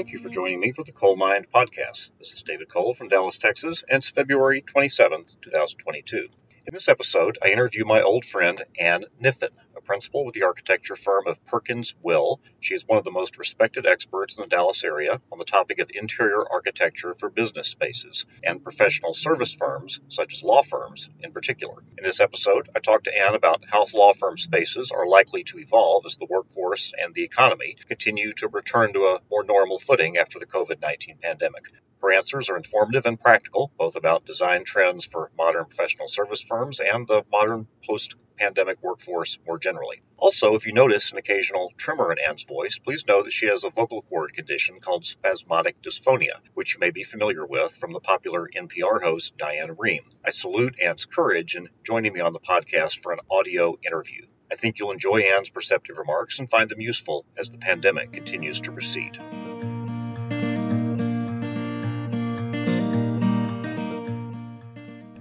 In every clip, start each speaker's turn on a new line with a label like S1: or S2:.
S1: Thank you for joining me for the Coale Mind podcast. This is David Coale from Dallas, Texas, and it's February 27th, 2022. In this episode, I interview my old friend Ann Kniffen, a principal with the architecture firm of Perkins Will. She is one of the most respected experts in the Dallas area on the topic of interior architecture for business spaces and professional service firms, such as law firms in particular. In this episode, I talk to Ann about how law firm spaces are likely to evolve as the workforce and the economy continue to return to a more normal footing after the COVID 19 pandemic. Her answers are informative and practical, both about design trends for modern professional service firms and the modern post pandemic workforce more generally. Also, if you notice an occasional tremor in Ann's voice, please know that she has a vocal cord condition called spasmodic dysphonia, which you may be familiar with from the popular NPR host Diane Rehm. I salute Ann's courage in joining me on the podcast for an audio interview. I think you'll enjoy Ann's perceptive remarks and find them useful as the pandemic continues to recede.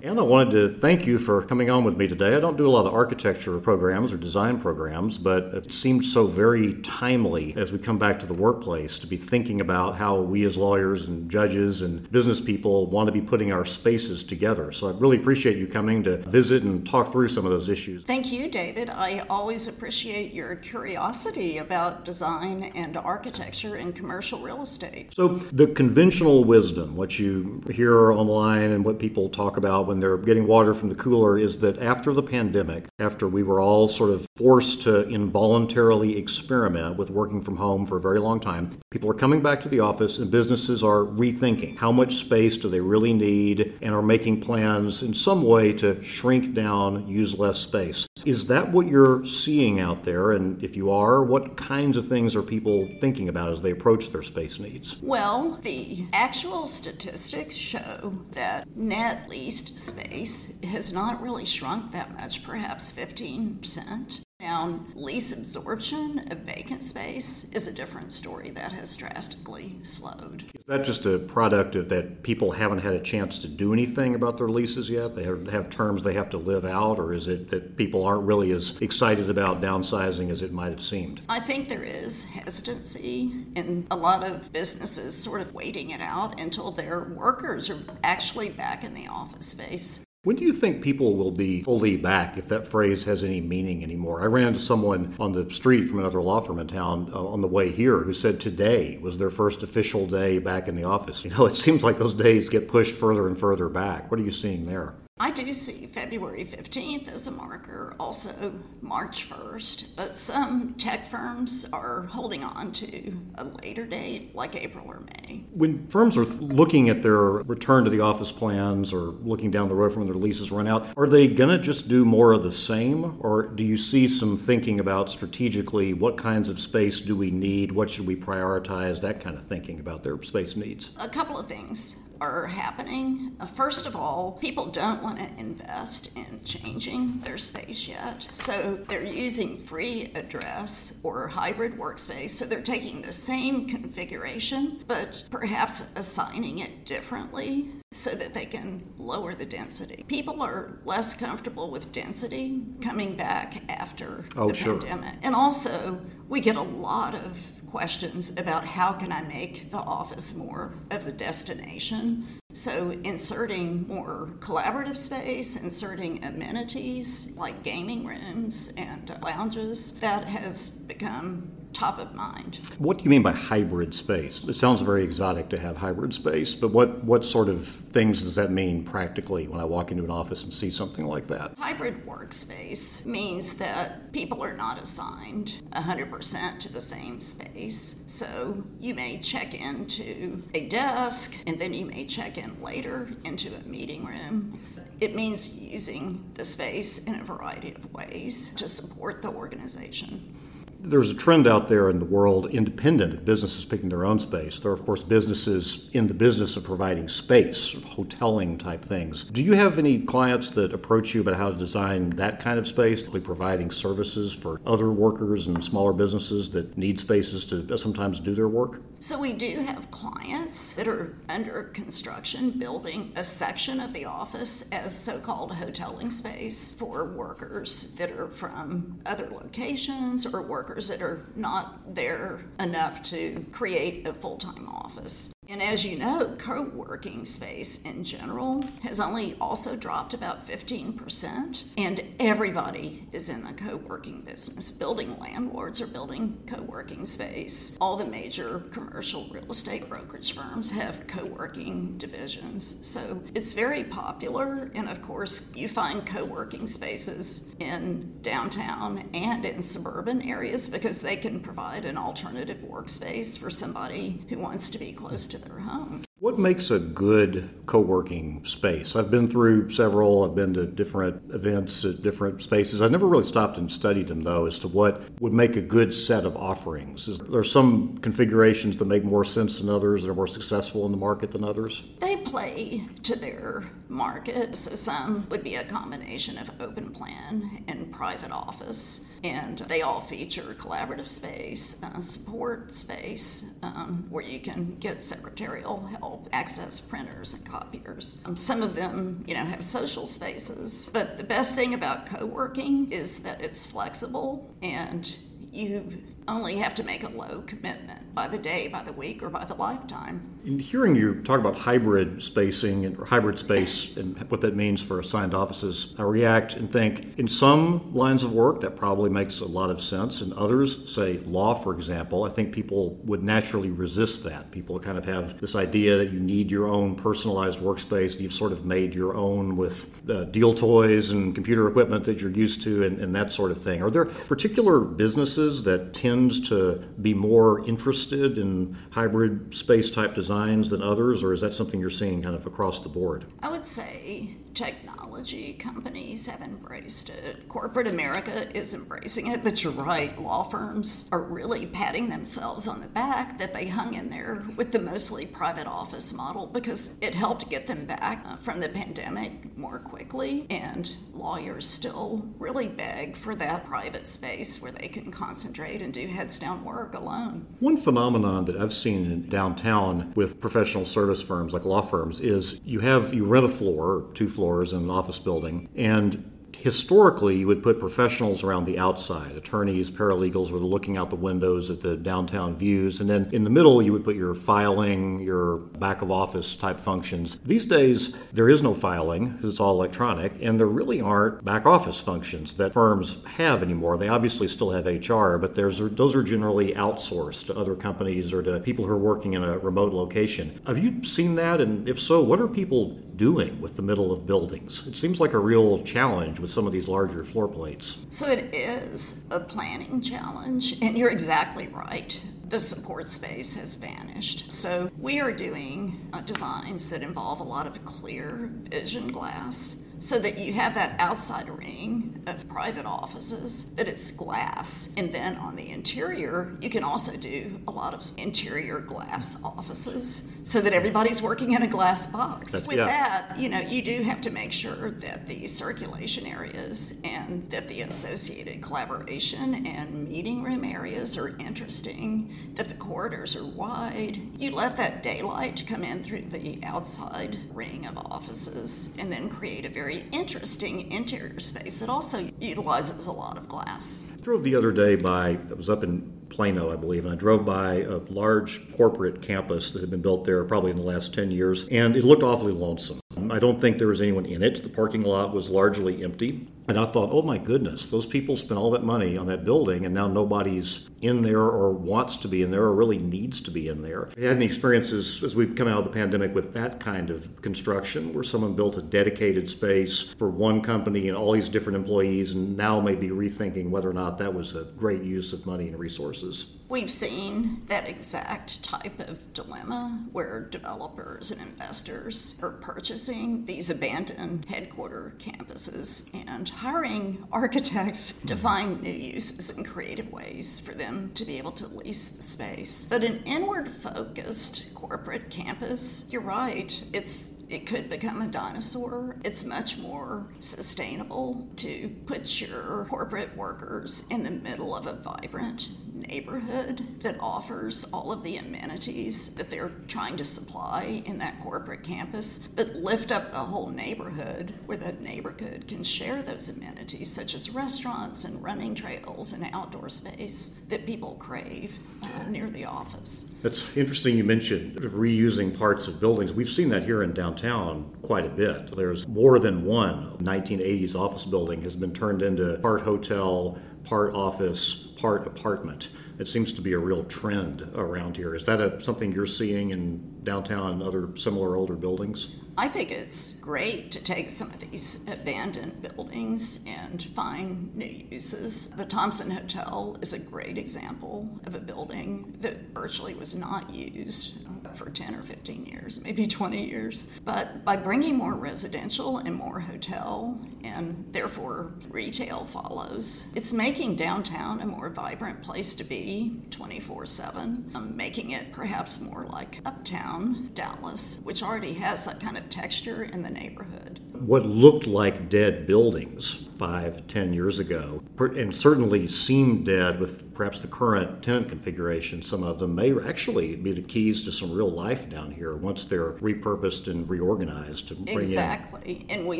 S1: Anna, I wanted to thank you for coming on with me today. I don't do a lot of architecture programs or design programs, but it seemed so very timely as we come back to the workplace to be thinking about how we as lawyers and judges and business people want to be putting our spaces together. So I really appreciate you coming to visit and talk through some of those issues.
S2: Thank you, David. I always appreciate your curiosity about design and architecture in commercial real estate.
S1: So, the conventional wisdom, what you hear online and what people talk about when they're getting water from the cooler is that after the pandemic, after we were all sort of forced to involuntarily experiment with working from home for a very long time, people are coming back to the office and businesses are rethinking how much space do they really need and are making plans in some way to shrink down, use less space. Is that what you're seeing out there? And if you are, what kinds of things are people thinking about as they approach their space needs?
S2: Well, the actual statistics show that net leased space has not really shrunk that much, perhaps 15%. Now, lease absorption of vacant space is a different story that has drastically slowed.
S1: Is that just a product of that people haven't had a chance to do anything about their leases yet? They have terms they have to live out, or is it that people aren't really as excited about downsizing as it might have seemed?
S2: I think there is hesitancy in a lot of businesses sort of waiting it out until their workers are actually back in the office space.
S1: When do you think people will be fully back, if that phrase has any meaning anymore? I ran into someone on the street from another law firm in town uh, on the way here who said today was their first official day back in the office. You know, it seems like those days get pushed further and further back. What are you seeing there?
S2: I do see February 15th as a marker, also March 1st, but some tech firms are holding on to a later date like April or May.
S1: When firms are looking at their return to the office plans or looking down the road from when their leases run out, are they going to just do more of the same? Or do you see some thinking about strategically what kinds of space do we need? What should we prioritize? That kind of thinking about their space needs?
S2: A couple of things are happening. Uh, first of all, people don't want to invest in changing their space yet. So they're using free address or hybrid workspace. So they're taking the same configuration, but perhaps assigning it differently so that they can lower the density. People are less comfortable with density coming back after oh, the sure. pandemic. And also, we get a lot of questions about how can I make the office more of a destination. So, inserting more collaborative space, inserting amenities like gaming rooms and lounges, that has become top of mind.
S1: What do you mean by hybrid space? It sounds very exotic to have hybrid space, but what, what sort of things does that mean practically when I walk into an office and see something like that?
S2: Hybrid workspace means that people are not assigned 100% to the same space. So you may check into a desk and then you may check in later into a meeting room. It means using the space in a variety of ways to support the organization
S1: there's a trend out there in the world, independent of businesses picking their own space. There are, of course, businesses in the business of providing space, hoteling type things. Do you have any clients that approach you about how to design that kind of space, be providing services for other workers and smaller businesses that need spaces to sometimes do their work?
S2: So, we do have clients that are under construction building a section of the office as so called hoteling space for workers that are from other locations or work workers that are not there enough to create a full time office. And as you know, co working space in general has only also dropped about 15%. And everybody is in the co working business. Building landlords are building co working space. All the major commercial real estate brokerage firms have co working divisions. So it's very popular. And of course, you find co working spaces in downtown and in suburban areas because they can provide an alternative workspace for somebody who wants to be close to their home.
S1: What makes a good co working space? I've been through several, I've been to different events at different spaces. I've never really stopped and studied them, though, as to what would make a good set of offerings. Is there some configurations that make more sense than others, that are more successful in the market than others?
S2: They play to their market. So some would be a combination of open plan and private office and they all feature collaborative space, uh, support space, um, where you can get secretarial help, access printers and copiers. Um, some of them, you know, have social spaces, but the best thing about co-working is that it's flexible and you only have to make a low commitment by the day, by the week, or by the lifetime.
S1: In hearing you talk about hybrid spacing and hybrid space and what that means for assigned offices, I react and think in some lines of work that probably makes a lot of sense. In others, say law, for example, I think people would naturally resist that. People kind of have this idea that you need your own personalized workspace. You've sort of made your own with uh, deal toys and computer equipment that you're used to and, and that sort of thing. Are there particular businesses that tend tends to be more interested in hybrid space type designs than others, or is that something you're seeing kind of across the board?
S2: I would say technology companies have embraced it. Corporate America is embracing it, but you're right, law firms are really patting themselves on the back that they hung in there with the mostly private office model because it helped get them back uh, from the pandemic more quickly. And lawyers still really beg for that private space where they can concentrate and do heads down work alone.
S1: One phenomenon that I've seen in downtown with professional service firms like law firms is you have you rent a floor, two floors in an office building, and historically you would put professionals around the outside attorneys paralegals were looking out the windows at the downtown views and then in the middle you would put your filing your back of office type functions. These days there is no filing because it's all electronic and there really aren't back office functions that firms have anymore. They obviously still have hr but there's those are generally outsourced to other companies or to people who are working in a remote location. Have you seen that? And if so what are people doing with the middle of buildings it seems like a real challenge with some of these larger floor plates.
S2: So it is a planning challenge, and you're exactly right. The support space has vanished. So we are doing uh, designs that involve a lot of clear vision glass so that you have that outside ring of private offices, but it's glass. And then on the interior, you can also do a lot of interior glass offices so that everybody's working in a glass box. That's, With yeah. that, you know, you do have to make sure that the circulation areas and that the associated collaboration and meeting room areas are interesting, that the corridors are wide. You let that daylight come in through the outside ring of offices and then create a very very interesting interior space. It also utilizes a lot of glass.
S1: I drove the other day by, I was up in Plano, I believe, and I drove by a large corporate campus that had been built there probably in the last 10 years, and it looked awfully lonesome. I don't think there was anyone in it. The parking lot was largely empty. And I thought, oh my goodness, those people spent all that money on that building and now nobody's in there or wants to be in there or really needs to be in there. You had any experiences as we've come out of the pandemic with that kind of construction where someone built a dedicated space for one company and all these different employees and now may be rethinking whether or not that was a great use of money and resources?
S2: We've seen that exact type of dilemma where developers and investors are purchasing these abandoned headquarter campuses and hiring architects to find new uses and creative ways for them to be able to lease the space. But an inward focused corporate campus, you're right, it's it could become a dinosaur. It's much more sustainable to put your corporate workers in the middle of a vibrant neighborhood that offers all of the amenities that they're trying to supply in that corporate campus, but lift up the whole neighborhood where that neighborhood can share those amenities, such as restaurants and running trails and outdoor space that people crave uh, near the office.
S1: That's interesting you mentioned reusing parts of buildings. We've seen that here in downtown quite a bit. There's more than one 1980s office building has been turned into part hotel, part office, part apartment. It seems to be a real trend around here. Is that a, something you're seeing in downtown and other similar older buildings?
S2: I think it's great to take some of these abandoned buildings and find new uses. The Thompson Hotel is a great example of a building that virtually was not used for 10 or 15 years, maybe 20 years. But by bringing more residential and more hotel, and therefore retail follows, it's making downtown a more vibrant place to be 24 7, um, making it perhaps more like uptown Dallas, which already has that kind of texture in the neighborhood.
S1: What looked like dead buildings five, ten years ago, and certainly seemed dead with perhaps the current tenant configuration, some of them may actually be the keys to some real life down here once they're repurposed and reorganized to bring
S2: exactly. In. And we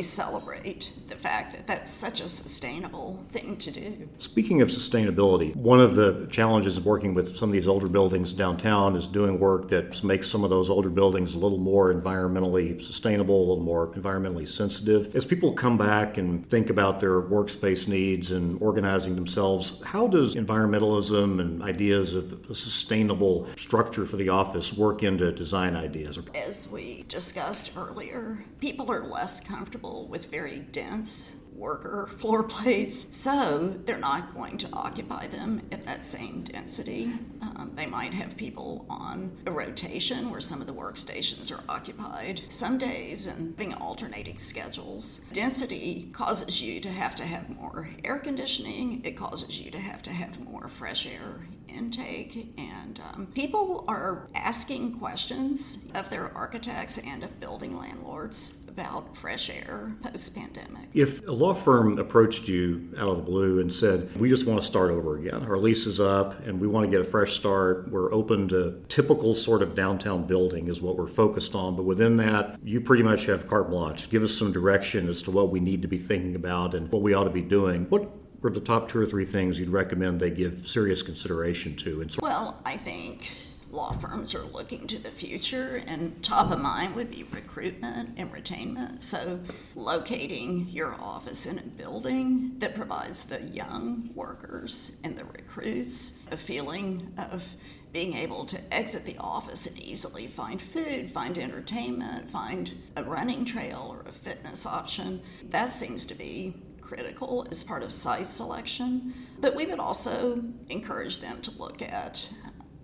S2: celebrate the fact that that's such a sustainable thing to do.
S1: Speaking of sustainability, one of the challenges of working with some of these older buildings downtown is doing work that makes some of those older buildings a little more environmentally sustainable, a little more environmentally sensitive. As people come back and think about their workspace needs and organizing themselves, how does environmentalism and ideas of a sustainable structure for the office work into design ideas?
S2: As we discussed earlier, people are less comfortable with very dense worker floor plates, so they're not going to occupy them at that same density. Um, they might have people on a rotation where some of the workstations are occupied some days and being alternating schedules. Density causes you to have to have more air conditioning, it causes you to have to have more fresh air intake, and um, people are asking questions of their architects and of building landlords about fresh air post pandemic.
S1: If a law firm approached you out of the blue and said, We just want to start over again, our lease is up and we want to get a fresh start, we're open to typical sort of downtown building, is what we're focused on. But within that, you pretty much have carte blanche. Give us some direction as to what we need to be thinking about and what we ought to be doing. What are the top two or three things you'd recommend they give serious consideration to?
S2: And so- well, I think law firms are looking to the future, and top of mind would be recruitment and retainment. So, locating your office in a building that provides the young workers and the recruits a feeling of being able to exit the office and easily find food, find entertainment, find a running trail or a fitness option. That seems to be critical as part of site selection. But we would also encourage them to look at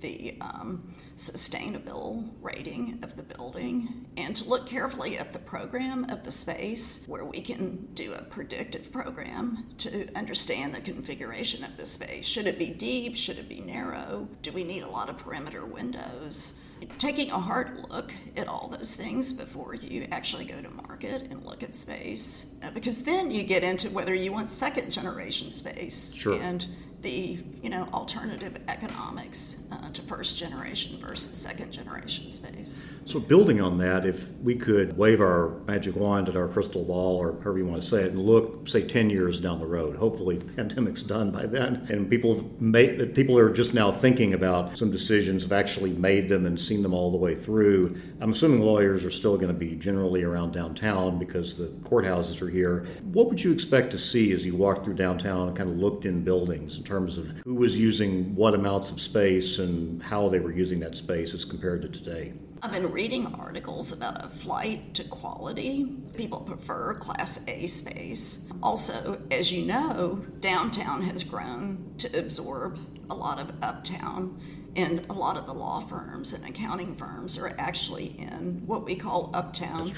S2: the um, sustainable rating of the building and to look carefully at the program of the space where we can do a predictive program to understand the configuration of the space. Should it be deep? Should it be narrow? Do we need a lot of perimeter windows? Taking a hard look at all those things before you actually go to market and look at space, uh, because then you get into whether you want second generation space.
S1: Sure.
S2: And the you know alternative economics uh, to first generation versus second generation space.
S1: So building on that, if we could wave our magic wand at our crystal ball, or however you want to say it, and look, say, ten years down the road, hopefully the pandemic's done by then, and people made, people are just now thinking about some decisions, have actually made them and seen them all the way through. I'm assuming lawyers are still going to be generally around downtown because the courthouses are here. What would you expect to see as you walk through downtown and kind of looked in buildings in terms terms of who was using what amounts of space and how they were using that space as compared to today.
S2: I've been reading articles about a flight to quality. People prefer Class A space. Also, as you know, downtown has grown to absorb a lot of uptown and a lot of the law firms and accounting firms are actually in what we call uptown,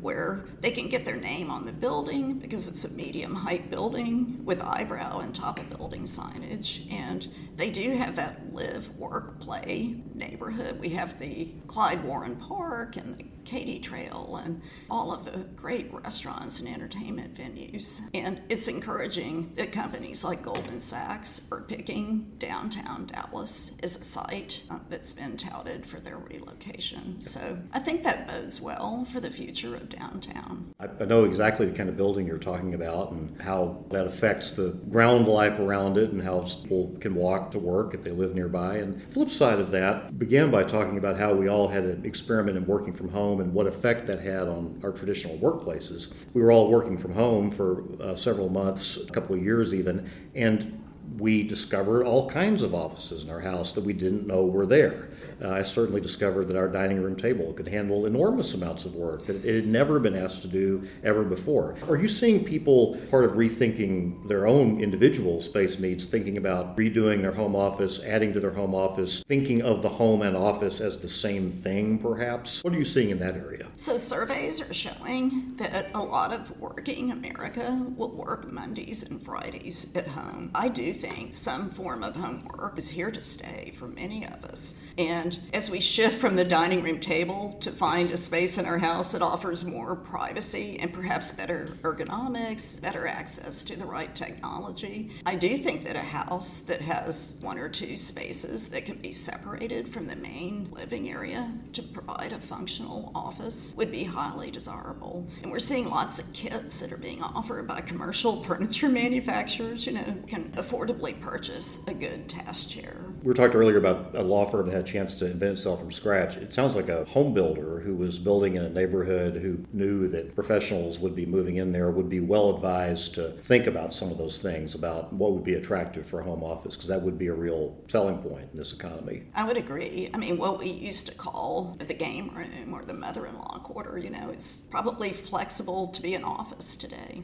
S2: where they can get their name on the building because it's a medium height building with eyebrow and top of building signage. And they do have that live, work, play neighborhood. We have the Clyde Warren Park and the Katy Trail and all of the great restaurants and entertainment venues. And it's encouraging that companies like Goldman Sachs are picking downtown Dallas as a site uh, that's been touted for their relocation. So I think that bodes well for the future of downtown.
S1: I know exactly the kind of building you're talking about and how that affects the ground life around it and how people can walk to work if they live nearby. And flip side of that began by talking about how we all had an experiment in working from home and what effect that had on our traditional workplaces. We were all working from home for uh, several months, a couple of years even, and we discovered all kinds of offices in our house that we didn't know were there uh, I certainly discovered that our dining room table could handle enormous amounts of work that it had never been asked to do ever before. Are you seeing people part of rethinking their own individual space needs, thinking about redoing their home office, adding to their home office, thinking of the home and office as the same thing, perhaps? What are you seeing in that area?
S2: So, surveys are showing that a lot of working America will work Mondays and Fridays at home. I do think some form of homework is here to stay for many of us. And as we shift from the dining room table to find a space in our house that offers more privacy and perhaps better ergonomics, better access to the right technology, I do think that a house that has one or two spaces that can be separated from the main living area to provide a functional office would be highly desirable. And we're seeing lots of kits that are being offered by commercial furniture manufacturers, you know, can affordably purchase a good task chair.
S1: We talked earlier about a law firm that had a chance to invent itself from scratch. It sounds like a home builder who was building in a neighborhood who knew that professionals would be moving in there would be well advised to think about some of those things about what would be attractive for a home office because that would be a real selling point in this economy.
S2: I would agree. I mean, what we used to call the game room or the mother in law quarter, you know, it's probably flexible to be an office today.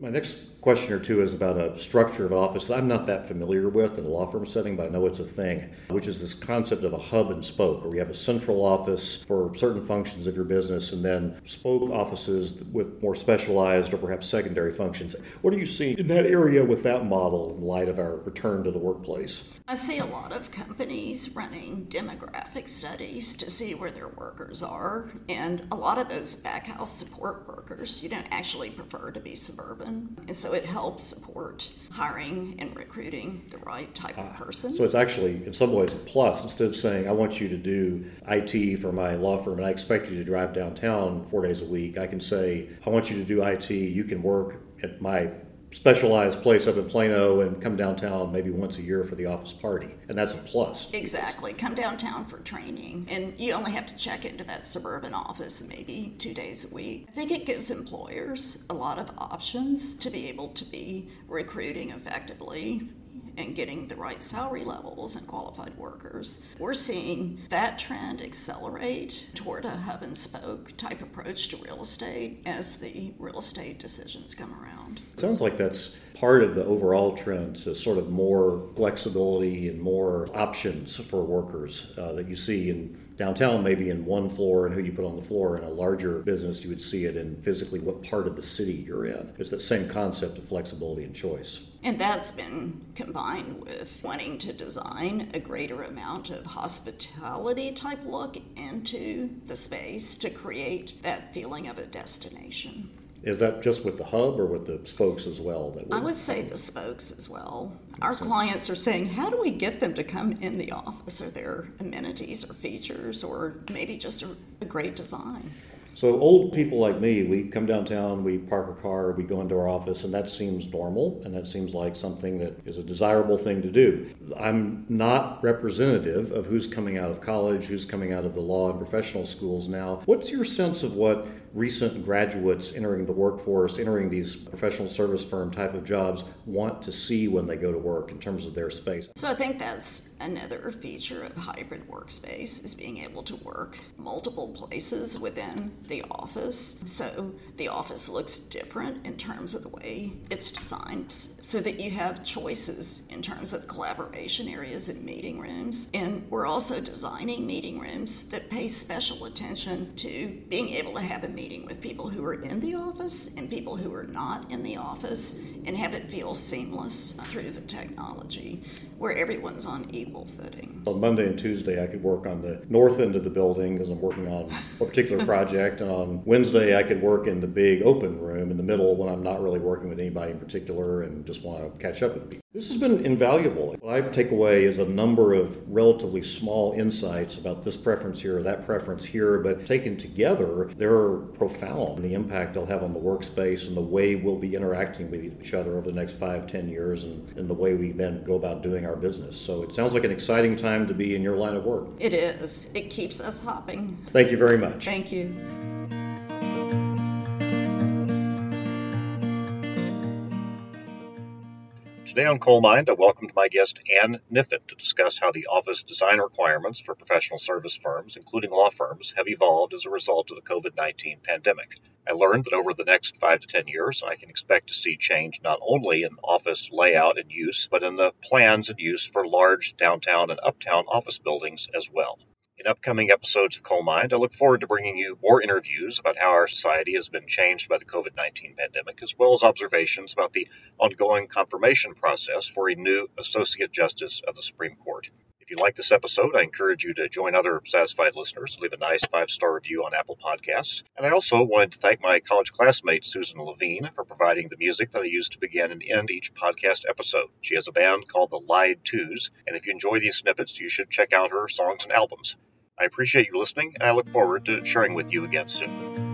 S1: My next question or two is about a structure of office that I'm not that familiar with in a law firm setting, but I know it's a thing, which is this concept of a hub and spoke, where you have a central office for certain functions of your business and then spoke offices with more specialized or perhaps secondary functions. What are you seeing in that area with that model in light of our return to the workplace?
S2: I see a lot of companies running demographic studies to see where their workers are, and a lot of those back house support workers, you don't actually prefer to be suburban, and so it helps support hiring and recruiting the right type of ah, person.
S1: So it's actually, in some ways, a plus. Instead of saying, I want you to do IT for my law firm and I expect you to drive downtown four days a week, I can say, I want you to do IT, you can work at my specialized place up in Plano and come downtown maybe once a year for the office party. And that's a plus.
S2: Exactly. Come downtown for training. And you only have to check into that suburban office maybe two days a week. I think it gives employers a lot of options to be able to be recruiting effectively and getting the right salary levels and qualified workers. We're seeing that trend accelerate toward a hub and spoke type approach to real estate as the real estate decisions come around.
S1: It sounds like that's part of the overall trend to sort of more flexibility and more options for workers uh, that you see in downtown maybe in one floor and who you put on the floor in a larger business you would see it in physically what part of the city you're in. It's that same concept of flexibility and choice.
S2: And that's been combined with wanting to design a greater amount of hospitality type look into the space to create that feeling of a destination
S1: is that just with the hub or with the spokes as well?
S2: That I would say the spokes as well. Our sense. clients are saying, how do we get them to come in the office? Are there amenities or features or maybe just a, a great design?
S1: So old people like me, we come downtown, we park a car, we go into our office, and that seems normal, and that seems like something that is a desirable thing to do. I'm not representative of who's coming out of college, who's coming out of the law and professional schools now. What's your sense of what recent graduates entering the workforce, entering these professional service firm type of jobs, want to see when they go to work in terms of their space.
S2: So I think that's another feature of hybrid workspace is being able to work multiple places within the office. So the office looks different in terms of the way it's designed so that you have choices in terms of collaboration areas and meeting rooms. And we're also designing meeting rooms that pay special attention to being able to have a meeting with people who are in the office and people who are not in the office and have it feel seamless through the technology where everyone's on equal footing.
S3: On Monday and Tuesday, I could work on the north end of the building because I'm working on a particular project. And on Wednesday, I could work in the big open room in the middle when I'm not really working with anybody in particular and just want to catch up with people. This has been invaluable. What I take away is a number of relatively small insights about this preference here or that preference here, but taken together, they're profound. The impact they'll have on the workspace and the way we'll be interacting with each other over the next five, ten years, and, and the way we then go about doing our business. So it sounds like an exciting time to be in your line of work.
S2: It is. It keeps us hopping.
S3: Thank you very much.
S2: Thank you.
S1: Today on Coale Mind, I welcomed my guest Ann Kniffen to discuss how the office design requirements for professional service firms, including law firms, have evolved as a result of the COVID 19 pandemic. I learned that over the next five to ten years, I can expect to see change not only in office layout and use, but in the plans and use for large downtown and uptown office buildings as well. In upcoming episodes of Coale Mind, I look forward to bringing you more interviews about how our society has been changed by the COVID 19 pandemic, as well as observations about the ongoing confirmation process for a new Associate Justice of the Supreme Court. If you like this episode, I encourage you to join other satisfied listeners. Leave a nice five star review on Apple Podcasts. And I also wanted to thank my college classmate, Susan Levine, for providing the music that I use to begin and end each podcast episode. She has a band called the Lied Twos, and if you enjoy these snippets, you should check out her songs and albums. I appreciate you listening, and I look forward to sharing with you again soon.